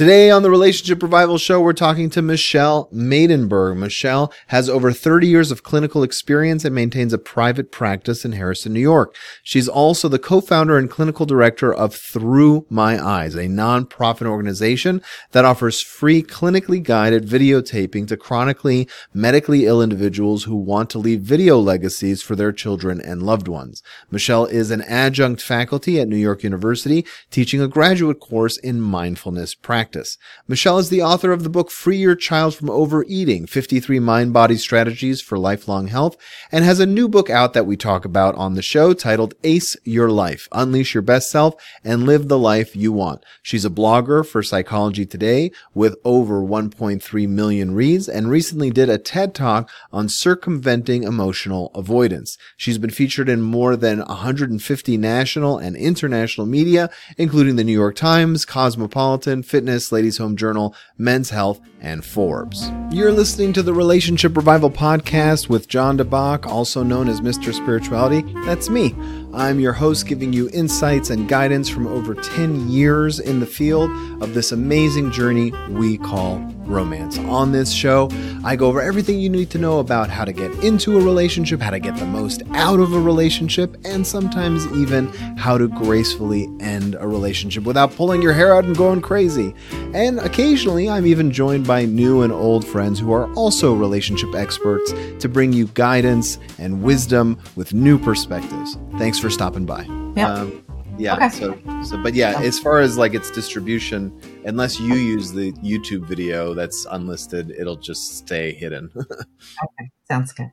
Today on the Relationship Revival Show, we're talking to Michelle Maidenberg. Michelle has over 30 years of clinical experience and maintains a private practice in Harrison, New York. She's also the co-founder and clinical director of Thru My Eyes, a nonprofit organization that offers free clinically guided videotaping to chronically medically ill individuals who want to leave video legacies for their children and loved ones. Michelle is an adjunct faculty at New York University, teaching a graduate course in mindfulness practice practice. Michelle is the author of the book Free Your Child from Overeating 53 Mind Body Strategies for Lifelong Health and has a new book out that we talk about on the show titled Ace Your Life Unleash Your Best Self and Live the Life You Want. She's a blogger for Psychology Today with over 1.3 million reads and recently did a TED Talk on circumventing emotional avoidance. She's been featured in more than 150 national and international media, including the New York Times, Cosmopolitan, Fitness, Ladies Home Journal, Men's Health, and Forbes. You're listening to the Relationship Revival Podcast with Jon DeBach, also known as Mr. Spirituality. That's me. I'm your host, giving you insights and guidance from over 10 years in the field of this amazing journey we call romance. On this show, I go over everything you need to know about how to get into a relationship, how to get the most out of a relationship, and sometimes even how to gracefully end a relationship without pulling your hair out and going crazy. And occasionally, I'm even joined by new and old friends who are also relationship experts to bring you guidance and wisdom with new perspectives. Thanks for stopping by. Yeah. Um, yeah. Okay. So, so, but yeah, as far as like its distribution, unless you use the YouTube video that's unlisted, it'll just stay hidden. okay. Sounds good.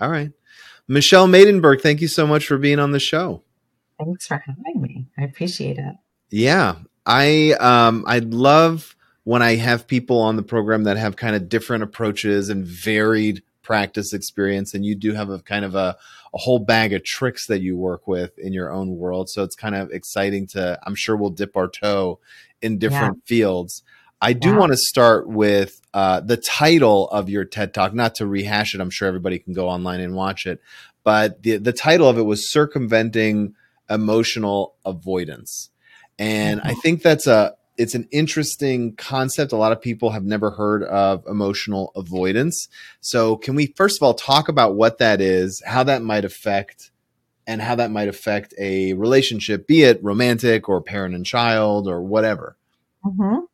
All right. Michelle Maidenberg, thank you so much for being on the show. Thanks for having me. I appreciate it. Yeah. I um I love when I have people on the program that have kind of different approaches and varied practice experience and you do have a kind of a, a whole bag of tricks that you work with in your own world so it's kind of exciting to i'm sure we'll dip our toe in different yeah. fields i do yeah. want to start with uh, the title of your ted talk not to rehash it i'm sure everybody can go online and watch it but the, the title of it was circumventing emotional avoidance and mm-hmm. i think that's a it's an interesting concept. A lot of people have never heard of emotional avoidance. So, can we first of all talk about what that is, how that might affect, and how that might affect a relationship, be it romantic or parent and child or whatever? Mm-hmm.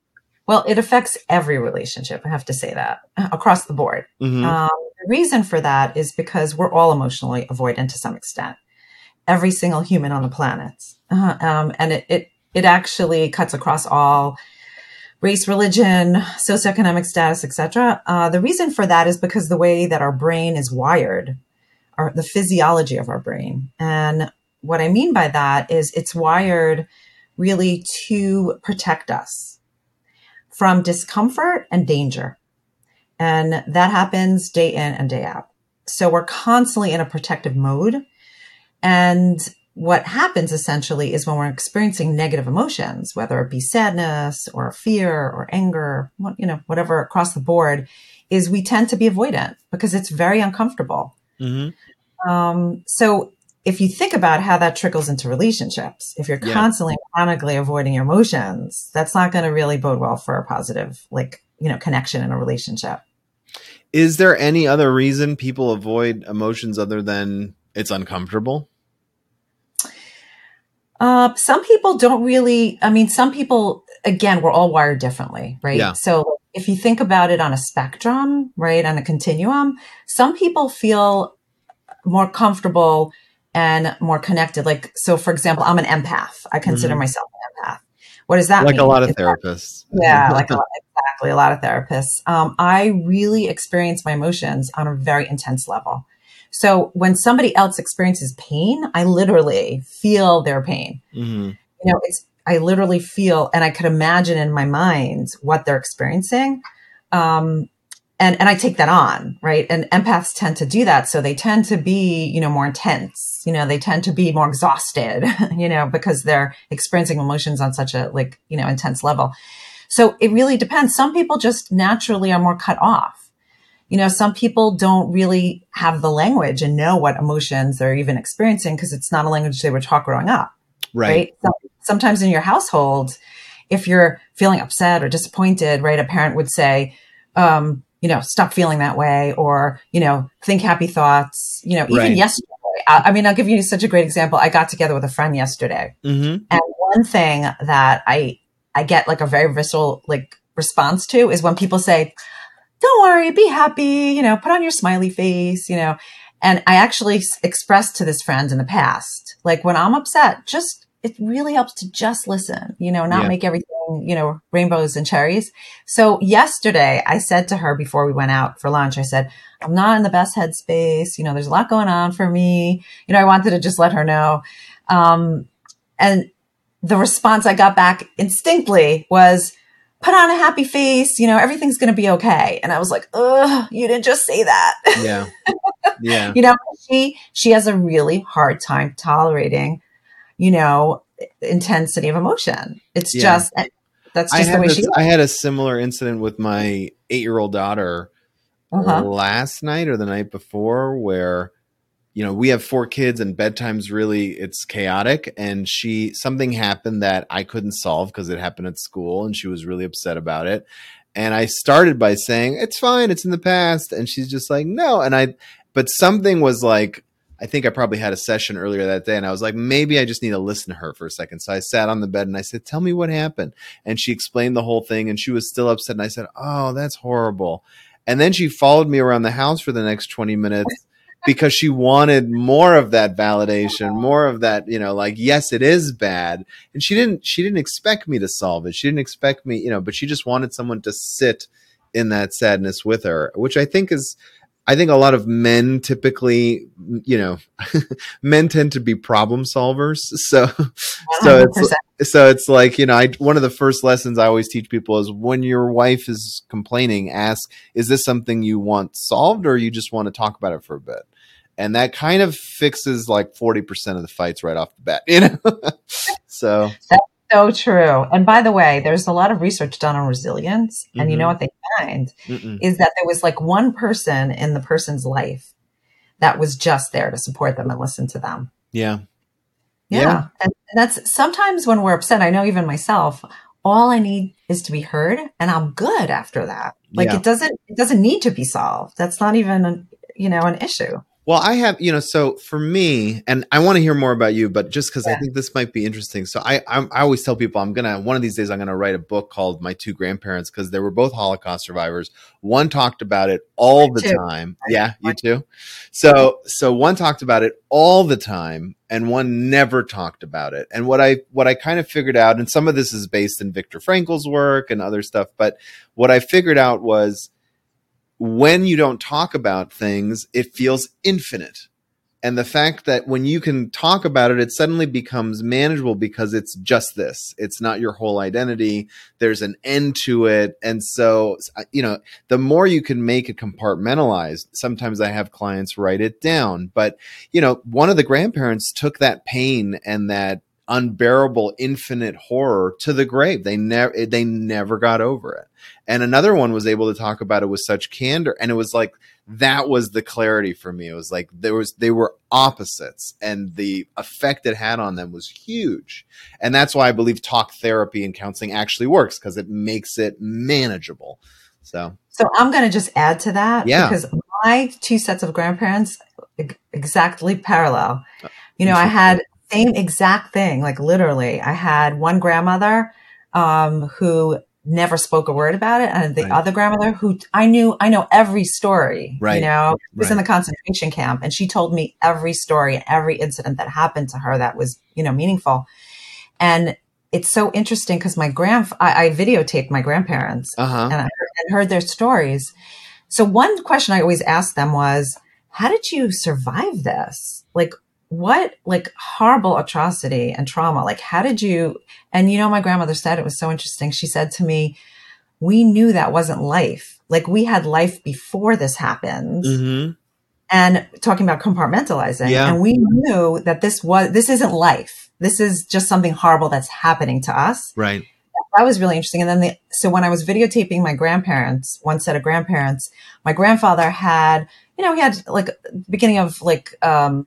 Well, it affects every relationship. I have to say that across the board. Mm-hmm. Um, the reason for that is because we're all emotionally avoidant to some extent. Every single human on the planet, uh, um, and it, it it actually cuts across all race, religion, socioeconomic status, etc. Uh, the reason for that is because the way that our brain is wired, or the physiology of our brain. And what I mean by that is it's wired really to protect us from discomfort and danger. And that happens day in and day out. So we're constantly in a protective mode. And what happens essentially is when we're experiencing negative emotions, whether it be sadness or fear or anger, you know, whatever across the board, is we tend to be avoidant because it's very uncomfortable. Mm-hmm. Um, so if you think about how that trickles into relationships, if you're yeah. constantly chronically avoiding your emotions, that's not going to really bode well for a positive, like, you know, connection in a relationship. Is there any other reason people avoid emotions other than it's uncomfortable? Uh, some people don't really, I mean, some people, again, we're all wired differently, right? Yeah. So if you think about it on a spectrum, right, on a continuum, some people feel more comfortable and more connected. Like, so for example, I'm an empath. I consider mm-hmm. myself an empath. What does that mean? like mean? a lot of therapists. That, yeah, like a lot, exactly a lot of therapists. Um, I really experience my emotions on a very intense level. So when somebody else experiences pain, I literally feel their pain. Mm-hmm. You know, it's, I literally feel, and I could imagine in my mind what they're experiencing. Um, and, and I take that on, right? And empaths tend to do that. So they tend to be, you know, more intense, you know, they tend to be more exhausted, you know, because they're experiencing emotions on such a like, you know, intense level. So it really depends. Some people just naturally are more cut off you know, some people don't really have the language and know what emotions they're even experiencing because it's not a language they were taught growing up. Right. right? So sometimes in your household, if you're feeling upset or disappointed, right, a parent would say, um, you know, stop feeling that way or, you know, think happy thoughts, you know, even right. yesterday. I, I, mean, I'll give you such a great example. I got together with a friend yesterday mm-hmm. and one thing that I, I get like a very visceral, like response to is when people say, don't worry, be happy, you know, put on your smiley face, you know, and I actually expressed to this friend in the past, like when I'm upset, just, it really helps to just listen, you know, not yeah. make everything, you know, rainbows and cherries. So yesterday I said to her before we went out for lunch, I said, I'm not in the best headspace. You know, there's a lot going on for me. You know, I wanted to just let her know. Um, and the response I got back instinctly was, put on a happy face, you know, everything's going to be okay. And I was like, ugh, you didn't just say that. Yeah. Yeah. you know, she, she has a really hard time tolerating, you know, intensity of emotion. It's yeah. just, eh, that's just the way she I had a similar incident with my eight year old daughter uh-huh. last night or the night before where you know, we have four kids and bedtime's really it's chaotic and she something happened that I couldn't solve because it happened at school and she was really upset about it. And I started by saying, "It's fine, it's in the past." And she's just like, "No." And I but something was like I think I probably had a session earlier that day and I was like, maybe I just need to listen to her for a second. So I sat on the bed and I said, tell me what happened. And she explained the whole thing and she was still upset. And I said, oh, that's horrible. And then she followed me around the house for the next 20 minutes because she wanted more of that validation, more of that, you know, like, yes, it is bad. And she didn't, she didn't expect me to solve it. She didn't expect me, you know, but she just wanted someone to sit in that sadness with her, which I think is, I think a lot of men typically, you know, men tend to be problem solvers. So, 100%. so it's, so it's like, you know, I, one of the first lessons I always teach people is when your wife is complaining, ask, is this something you want solved or you just want to talk about it for a bit? And that kind of fixes like 40% of the fights right off the bat you know so that's so true and by the way there's a lot of research done on resilience and mm-hmm. you know mm-hmm. what they find Mm-mm. is that there was like one person in the person's life that was just there to support them and listen to them yeah yeah, yeah. And, and that's sometimes when we're upset i know even myself all i need is to be heard and i'm good after that like yeah. it doesn't it doesn't need to be solved that's not even a, you know an issue well, I have, you know, so for me, and I want to hear more about you, but just because yeah. I think this might be interesting. So I, I, I always tell people I'm gonna one of these days I'm gonna write a book called My Two Grandparents because they were both Holocaust survivors. One talked about it all the too. time. Yeah, you too. So so one talked about it all the time, and one never talked about it. And what I what I kind of figured out, and some of this is based in Viktor Frankl's work and other stuff, but what I figured out was when you don't talk about things, it feels infinite. And the fact that when you can talk about it, it suddenly becomes manageable because it's just this. It's not your whole identity. There's an end to it. And so, you know, the more you can make it compartmentalized, sometimes I have clients write it down. But, you know, one of the grandparents took that pain and that unbearable infinite horror to the grave. They never they never got over it. And another one was able to talk about it with such candor and it was like that was the clarity for me. It was like there was they were opposites and the effect it had on them was huge. And that's why I believe talk therapy and counseling actually works because it makes it manageable. So So I'm going to just add to that yeah. because my two sets of grandparents exactly parallel. You know, I had same exact thing, like literally. I had one grandmother um, who never spoke a word about it, and the right. other grandmother who I knew, I know every story. Right. You know, was right. in the concentration camp, and she told me every story and every incident that happened to her that was, you know, meaningful. And it's so interesting because my grand, I, I, videotaped my grandparents uh-huh. and I and heard their stories. So one question I always asked them was, "How did you survive this? Like, what like horrible atrocity and trauma like how did you and you know my grandmother said it was so interesting. She said to me we knew that wasn't life. Like we had life before this happened. Mm-hmm. and talking about compartmentalizing yeah. and we knew that this was this isn't life. This is just something horrible that's happening to us. Right. That was really interesting. And then the so when i was videotaping my grandparents one set of grandparents my grandfather had you know he had like beginning of like um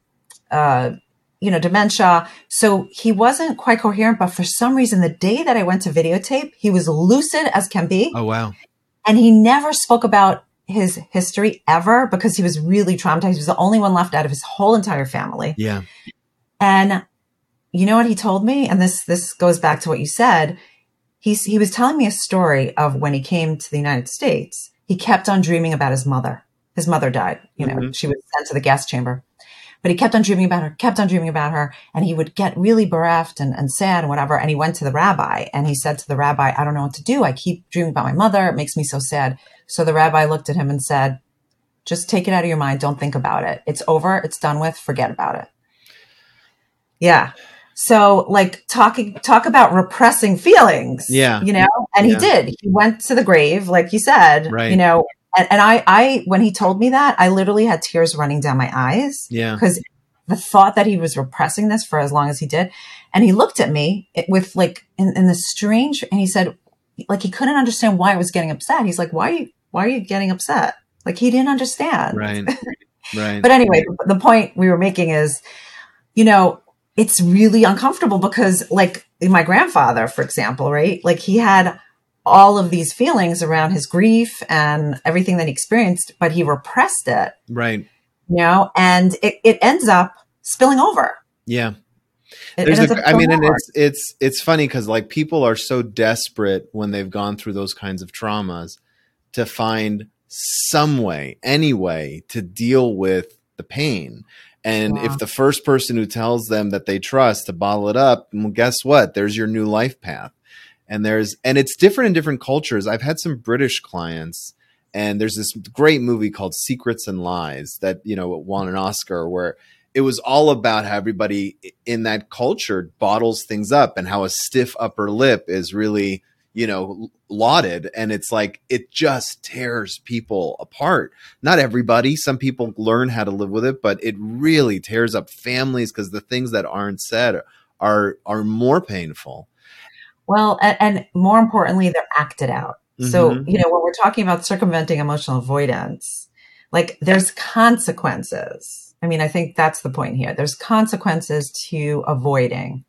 uh, you know, dementia. So he wasn't quite coherent, but for some reason, the day that I went to videotape, he was lucid as can be. Oh, wow. And he never spoke about his history ever because he was really traumatized. He was the only one left out of his whole entire family. Yeah. And you know what he told me? And this, this goes back to what you said. He's, he was telling me a story of when he came to the United States. He kept on dreaming about his mother. His mother died. You know, mm-hmm. she was sent to the gas chamber but he kept on dreaming about her, kept on dreaming about her. And he would get really bereft and, and sad and whatever. And he went to the rabbi and he said to the rabbi, I don't know what to do. I keep dreaming about my mother. It makes me so sad. So the rabbi looked at him and said, just take it out of your mind. Don't think about it. It's over. It's done with. Forget about it. Yeah. So like talking, talk about repressing feelings. Yeah. You know, and yeah. he did. He went to the grave, like you said, right. you know, and, and I, I, when he told me that, I literally had tears running down my eyes. Yeah. Because the thought that he was repressing this for as long as he did. And he looked at me with like, in, in this strange, and he said, like, he couldn't understand why I was getting upset. He's like, why are you, why are you getting upset? Like, he didn't understand. Right. Right. but anyway, the point we were making is, you know, it's really uncomfortable because like my grandfather, for example, right? Like he had all of these feelings around his grief and everything that he experienced, but he repressed it. Right. You know, and it, it ends up spilling over. Yeah. There's a, I mean, and it's it's it's funny because like people are so desperate when they've gone through those kinds of traumas to find some way, any way to deal with the pain. And if the first person who tells them that they trust to bottle it up, well, guess what? There's your new life path and there's and it's different in different cultures. I've had some british clients and there's this great movie called secrets and lies that you know won an oscar where it was all about how everybody in that culture bottles things up and how a stiff upper lip is really you know lauded. And it's like it just tears people apart. Not everybody some people learn how to live with it but it really tears up families because the things that aren't said are are more painful well, and, and more importantly, they're acted out. Mm-hmm. So, you know, when we're talking about circumventing emotional avoidance, like there's consequences. I mean, I think that's the point here. There's consequences to avoiding.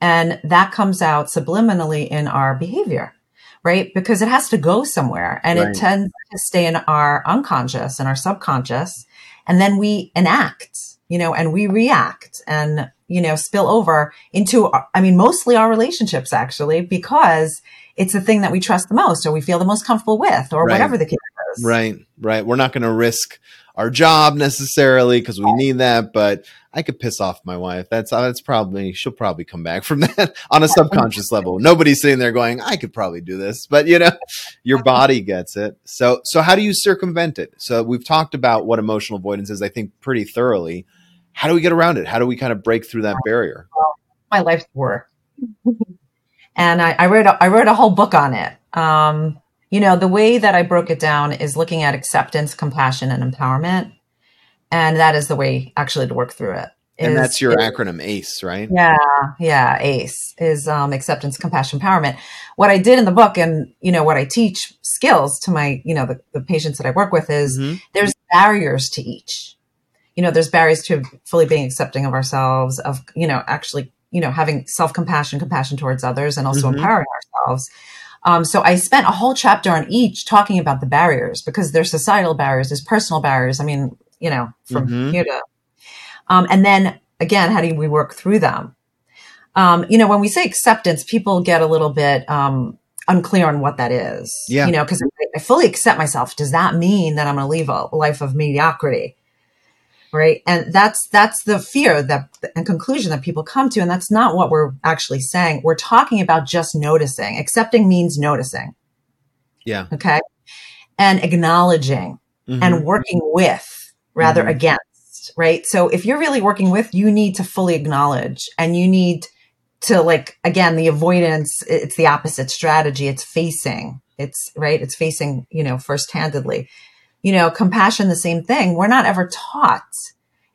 And that comes out subliminally in our behavior, right? Because it has to go somewhere and right. it tends to stay in our unconscious and our subconscious. And then we enact, you know, and we react and you know, spill over into, I mean, mostly our relationships actually, because it's the thing that we trust the most or we feel the most comfortable with or right. whatever the case is. Right, right. We're not going to risk our job necessarily because we need that, but I could piss off my wife. That's uh, that's probably she'll probably come back from that on a subconscious level. Nobody's sitting there going, "I could probably do this," but you know, your body gets it. So so how do you circumvent it? So we've talked about what emotional avoidance is, I think, pretty thoroughly how do we get around it? How do we kind of break through that barrier? Well, my life's work. and I, I, wrote a, I wrote a whole book on it. Um, you know, the way that I broke it down is looking at acceptance, compassion, and empowerment. And that is the way actually to work through it. Is, and that's your is, acronym ACE, right? Yeah, yeah. ACE is um, acceptance, compassion, empowerment. What I did in the book, and you know what I teach skills to my, you know, the, the patients that I work with is mm-hmm. there's barriers to each you know, there's barriers to fully being accepting of ourselves, of, you know, actually, you know, having self compassion, compassion towards others, and also mm-hmm. empowering ourselves. Um, so I spent a whole chapter on each talking about the barriers because there's societal barriers, there's personal barriers. I mean, you know, from mm-hmm. here to, um, and then again, how do we work through them? Um, you know, when we say acceptance, people get a little bit, um, unclear on what that is. Yeah. You know, because I fully accept myself. Does that mean that I'm going to leave a life of mediocrity? Right? And that's that's the fear that and conclusion that people come to and that's not what we're actually saying. We're talking about just noticing. Accepting means noticing. Yeah. Okay? And acknowledging mm-hmm. and working with rather mm-hmm. against right? So if you're really working with you need to fully acknowledge and you need to like again the avoidance it's the opposite strategy. It's facing. It's right? It's facing you know first handedly you know, compassion, the same thing. We're not ever taught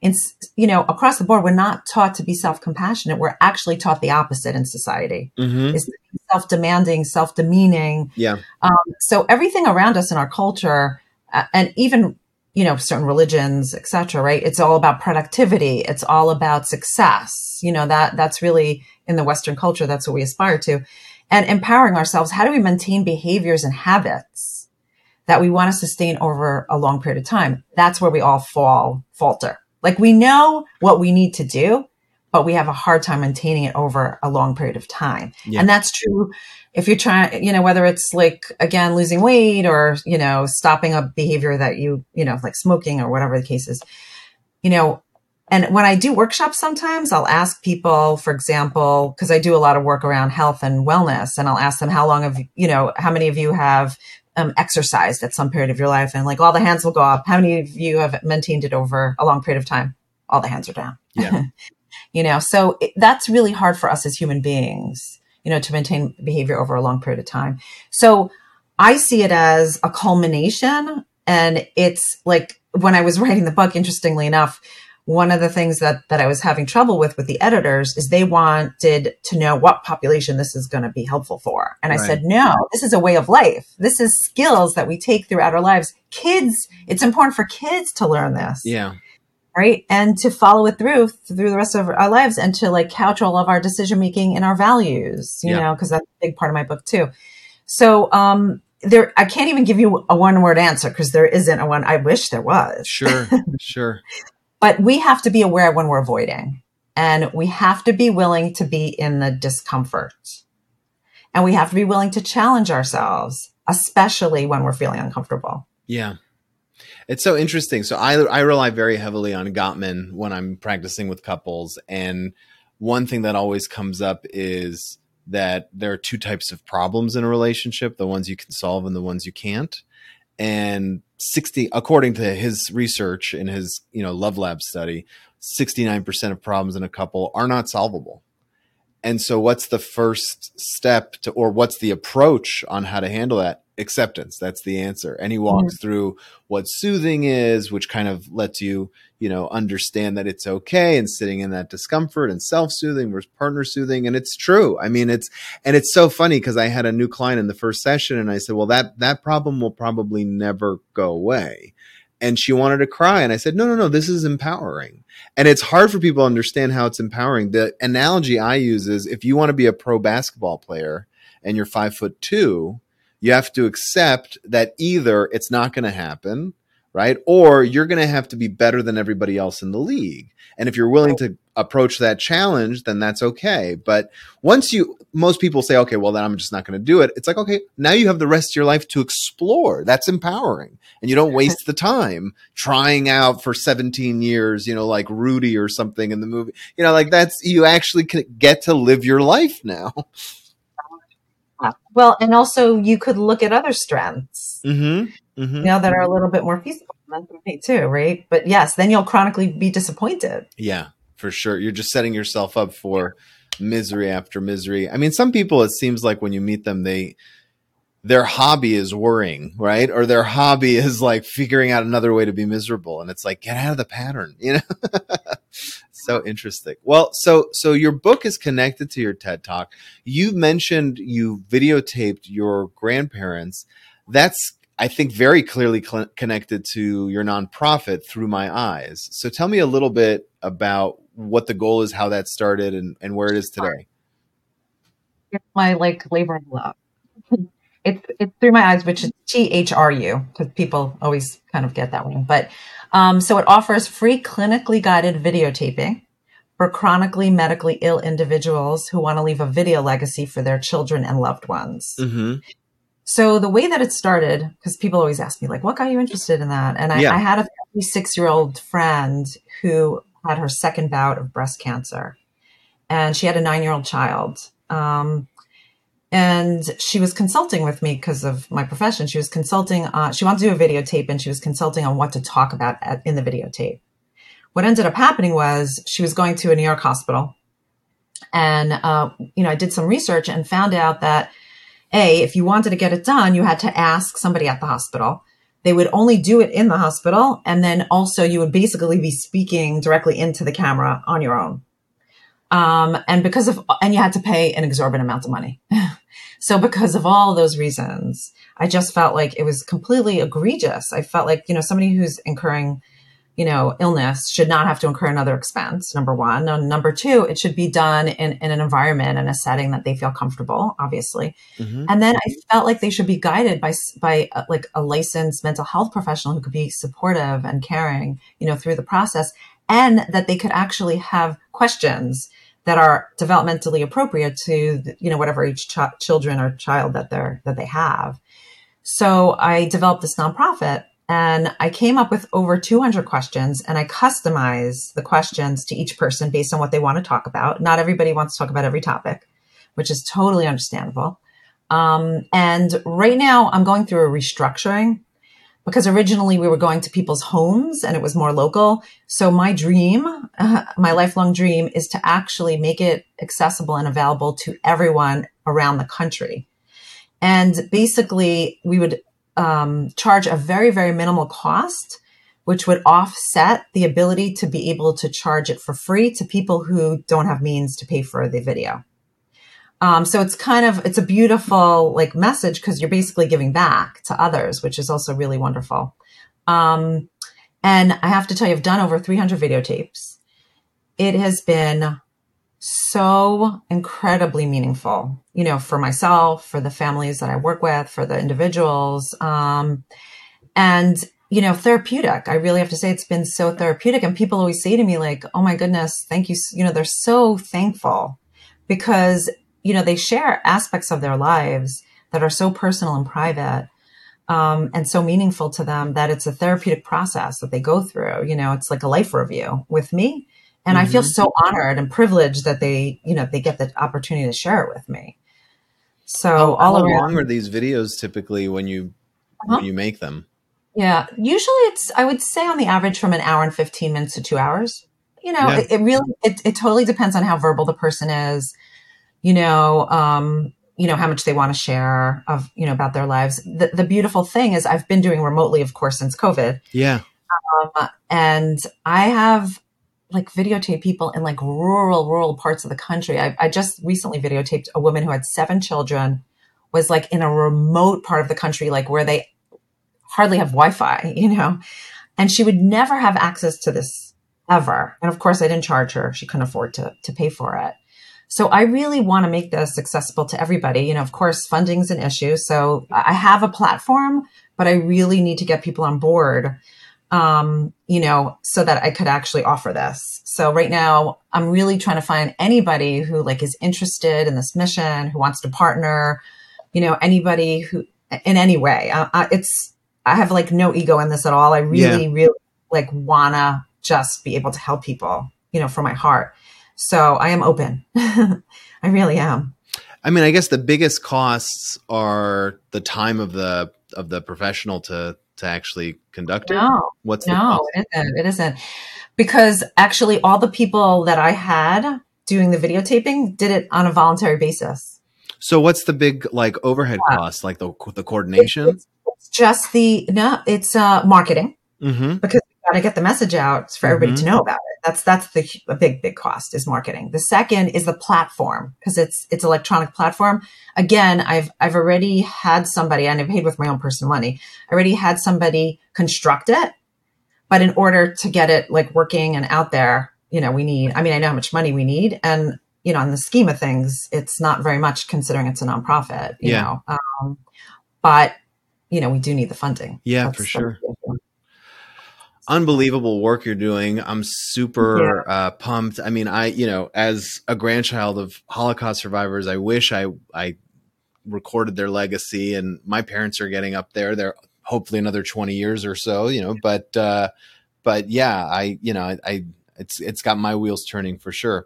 in, you know, across the board, we're not taught to be self-compassionate. We're actually taught the opposite in society. Mm-hmm. Is self-demanding, self-demeaning. Yeah. Um, so everything around us in our culture, uh, and even you know, certain religions, etc. Right? It's all about productivity. It's all about success. You know that that's really in the Western culture. That's what we aspire to, and empowering ourselves. How do we maintain behaviors and habits that we want to sustain over a long period of time? That's where we all fall falter. Like we know what we need to do, but we have a hard time maintaining it over a long period of time. Yeah. And that's true if you're trying, you know, whether it's like, again, losing weight or, you know, stopping a behavior that you, you know, like smoking or whatever the case is, you know, and when I do workshops, sometimes I'll ask people, for example, because I do a lot of work around health and wellness, and I'll ask them how long have you know how many of you have um, exercised at some period of your life, and like all the hands will go up. How many of you have maintained it over a long period of time? All the hands are down. Yeah. you know, so it, that's really hard for us as human beings you know, to maintain behavior over a long period of time. So I see it as a culmination. And it's like when I was writing the book, interestingly enough, one of the things that, that I was having trouble with with the editors is they wanted to know what population this is going to be helpful for. And I said, no, this is a way of life. This is skills that we take throughout our lives. Kids, it's important for kids to learn this. Yeah right? And to follow it through through the rest of our lives and to like couch all of our decision making in our values, you yeah. know, because that's a big part of my book too. So, um, there, I can't even give you a one word answer because there isn't a one. I wish there was. Sure, sure. But we have to be aware when we're avoiding and we have to be willing to be in the discomfort and we have to be willing to challenge ourselves, especially when we're feeling uncomfortable. Yeah. It's so interesting. So I I rely very heavily on Gottman when I'm practicing with couples, and one thing that always comes up is that there are two types of problems in a relationship: the ones you can solve and the ones you can't. And sixty, according to his research in his you know Love Lab study, sixty nine percent of problems in a couple are not solvable. And so, what's the first step to, or what's the approach on how to handle that? Acceptance. That's the answer. And he walks mm-hmm. through what soothing is which kind of lets you you know understand that it's okay and sitting in that discomfort and self-soothing versus partner soothing. And it's true. I mean it's and it's so funny because i had a new client in the first session and i said well that that problem will probably never go away. And she wanted to cry and i said no no no this is empowering. And it's hard for people to understand how it's empowering. The analogy i use is if you want to be a pro basketball player and you're five foot two you have to accept that either it's not going to happen, right? Or you're going to have to be better than everybody else in the league. And if you're willing to approach that challenge, then that's okay. But once you, most people say, okay, well, then I'm just not going to do it. It's like, okay, now you have the rest of your life to explore. That's empowering. And you don't waste the time trying out for 17 years, you know, like Rudy or something in the movie. You know, like that's, you actually get to live your life now. Well, and also you could look at other strengths, mm-hmm. Mm-hmm. you know, that are a little bit more feasible. That's me too, right? But yes, then you'll chronically be disappointed. Yeah, for sure. You're just setting yourself up for misery after misery. I mean, some people, it seems like when you meet them, they their hobby is worrying, right? Or their hobby is like figuring out another way to be miserable. And it's like, get out of the pattern, you know? so interesting. Well, so so your book is connected to your TED Talk. You mentioned you videotaped your grandparents. That's I think very clearly cl- connected to your nonprofit Thru My Eyes. So tell me a little bit about what the goal is, how that started, and, and where it is today. It's my like labor of love. It's it's Thru My Eyes, which is T H R U, because people always kind of get that one. But um, so it offers free clinically guided videotaping for chronically medically ill individuals who want to leave a video legacy for their children and loved ones. Mm-hmm. So the way that it started, because people always ask me, like, what got you interested in that? And I, yeah. I had a 56 year old friend who had her second bout of breast cancer, and she had a nine year old child. Um, and she was consulting with me because of my profession. She was consulting. Uh, she wanted to do a videotape, and she was consulting on what to talk about at, in the videotape. What ended up happening was she was going to a New York hospital, and uh, you know I did some research and found out that a if you wanted to get it done, you had to ask somebody at the hospital. They would only do it in the hospital, and then also you would basically be speaking directly into the camera on your own. Um, and because of, and you had to pay an exorbitant amount of money. So because of all those reasons, I just felt like it was completely egregious. I felt like, you know, somebody who's incurring you know, illness should not have to incur another expense, number one. And number two, it should be done in, in an environment and a setting that they feel comfortable, obviously. Mm-hmm. And then I felt like they should be guided by, by uh, like a licensed mental health professional who could be supportive and caring, you know, through the process and that they could actually have questions that are developmentally appropriate to, you know, whatever each ch- children or child that they're, that they have. So I developed this nonprofit and I came up with over 200 questions and I customized the questions to each person based on what they want to talk about. Not everybody wants to talk about every topic, which is totally understandable. Um, and right now I'm going through a restructuring because originally we were going to people's homes and it was more local. So my dream, uh, my lifelong dream is to actually make it accessible and available to everyone around the country. And basically we would um, charge a very, very minimal cost, which would offset the ability to be able to charge it for free to people who don't have means to pay for the video. Um, so it's kind of it's a beautiful like message because you're basically giving back to others, which is also really wonderful. Um, and I have to tell you, I've done over 300 videotapes. It has been so incredibly meaningful, you know, for myself, for the families that I work with, for the individuals. Um, and, you know, therapeutic. I really have to say it's been so therapeutic. And people always say to me, like, oh my goodness, thank you. You know, they're so thankful because, you know, they share aspects of their lives that are so personal and private. Um, and so meaningful to them that it's a therapeutic process that they go through. You know, it's like a life review with me and mm-hmm. I feel mm-hmm. so honored and privileged that they, you know, they get the opportunity to share it with me. So how, all how around, long are these videos typically when you uh-huh. when you make them? Yeah, usually it's I would say on the average from an hour and fifteen minutes to two hours. You know, yeah. it, it, really it, it totally depends on how verbal the person is. You know, um, you know how much they want to share of you know about their lives. The, the beautiful thing is I've been doing remotely, of course, since COVID. Yeah, um, and I have like videotape people in like rural, rural parts of the country. I, I just recently videotaped a woman who had seven children, was like in a remote part of the country, like where they hardly have Wi-Fi, you know, and she would never have access to this ever. And of course, I didn't charge her; she couldn't afford to to pay for it. So I really want to make this accessible to everybody. You know, of course, funding's an issue. So I have a platform, but I really need to get people on board um, you know, so that I could actually offer this. So right now I'm really trying to find anybody who like is interested in this mission, who wants to partner, you know, anybody who in any way. Uh, uh it's, I have like no ego in this at all. I really, yeah. really like wanna just be able to help people, you know, from my heart. So I am open. I really am. I mean, I guess the biggest costs are the time of the of the professional to to actually conduct it? No, what's no, it isn't. It isn't because actually all the people that I had doing the videotaping did it on a voluntary basis. So what's the big like overhead yeah. cost, like the the coordination? It's, it's just the no, it's uh, marketing mm-hmm. because got to get the message out for everybody mm-hmm. to know about it. That's that's the a big big cost is marketing. The second is the platform because it's it's electronic platform. Again, I've I've already had somebody and I've paid with my own personal money. I already had somebody construct it, but in order to get it like working and out there, you know, we need. I mean, I know how much money we need, and you know, in the scheme of things, it's not very much considering it's a nonprofit. You yeah. know, um, but you know, we do need the funding. Yeah, That's for sure unbelievable work you're doing. I'm super yeah. uh, pumped. I mean, I you know, as a grandchild of Holocaust survivors, I wish I I recorded their legacy. And my parents are getting up there. They're hopefully another 20 years or so, you know. But uh, but yeah, I you know I, I it's it's got my wheels turning for sure.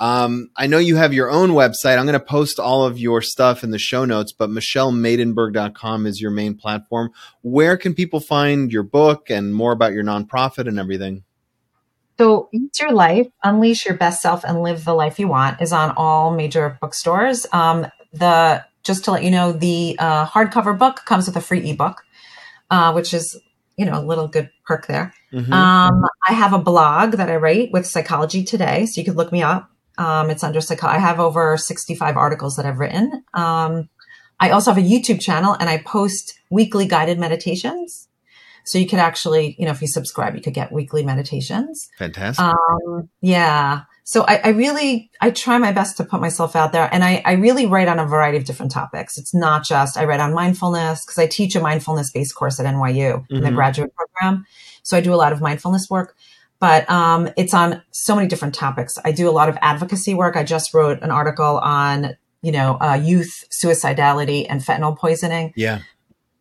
Um, I know you have your own website. I'm going to post all of your stuff in the show notes, but michellemaidenberg.com is your main platform. Where can people find your book and more about your nonprofit and everything? So, Ace Your Life, Unleash Your Best Self and Live the Life You Want is on all major bookstores. Um, the just to let you know, the uh, hardcover book comes with a free ebook, uh, which is you know, a little good perk there. Mm-hmm. Um, I have a blog that I write with Psychology Today, so you could look me up. Um, it's under psych. I have over 65 articles that I've written. Um, I also have a YouTube channel and I post weekly guided meditations. So you could actually, you know, if you subscribe, you could get weekly meditations. Fantastic. Um, yeah. So I, I, really, I try my best to put myself out there and I, I really write on a variety of different topics. It's not just, I write on mindfulness because I teach a mindfulness based course at NYU mm-hmm. in the mm-hmm. graduate program. So I do a lot of mindfulness work, but, um, it's on so many different topics. I do a lot of advocacy work. I just wrote an article on, you know, uh, youth suicidality and fentanyl poisoning. Yeah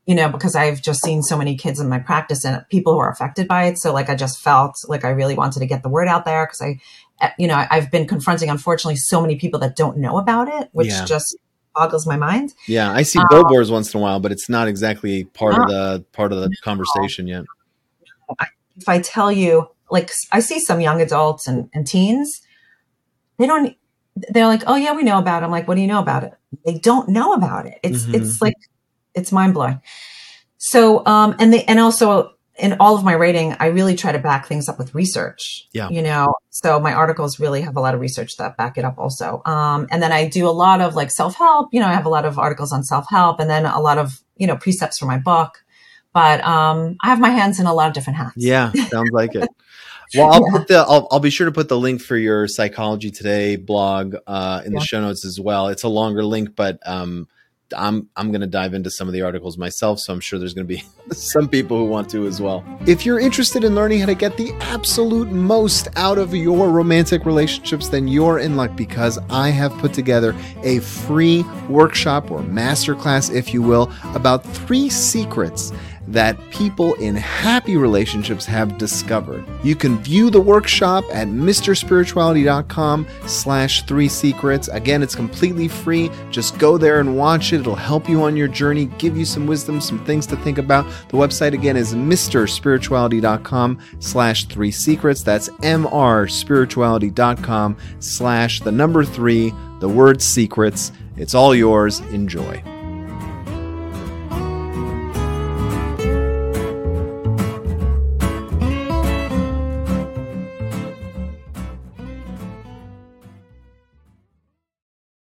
you know, because I've just seen so many kids in my practice and people who are affected by it. So like I just felt like I really wanted to get the word out there because I, you know, I've been confronting, unfortunately, so many people that don't know about it, which yeah. just boggles my mind. Yeah, I see um, billboards once in a while, but it's not exactly part of the part of the conversation yet. If I tell you, like, I see some young adults and, and teens, they don't. They're like, "Oh yeah, we know about it." I'm like, "What do you know about it?" They don't know about it. It's mm-hmm. it's like it's mind blowing. So, um, and they, and also in all of my writing, I really try to back things up with research. Yeah. You know, so my articles really have a lot of research that back it up also. Um, and then I do a lot of like self help. You know, I have a lot of articles on self help and then a lot of, you know, precepts for my book. But um, I have my hands in a lot of different hats. Yeah, sounds like it. Well, I'll yeah. put the I'll, I'll be sure to put the link for your Psychology Today blog uh, in yeah. the show notes as well. It's a longer link, but um, I'm I'm going to dive into some of the articles myself, so I'm sure there's going to be some people who want to as well. If you're interested in learning how to get the absolute most out of your romantic relationships, then you're in luck because I have put together a free workshop or masterclass, if you will, about three secrets that people in happy relationships have discovered. You can view the workshop at mrspirituality.com slash three secrets. Again, it's completely free. Just go there and watch it. It'll help you on your journey, give you some wisdom, some things to think about. The website again is mrspirituality.com slash three secrets. That's mrspirituality.com slash the number three, the word secrets. It's all yours. Enjoy.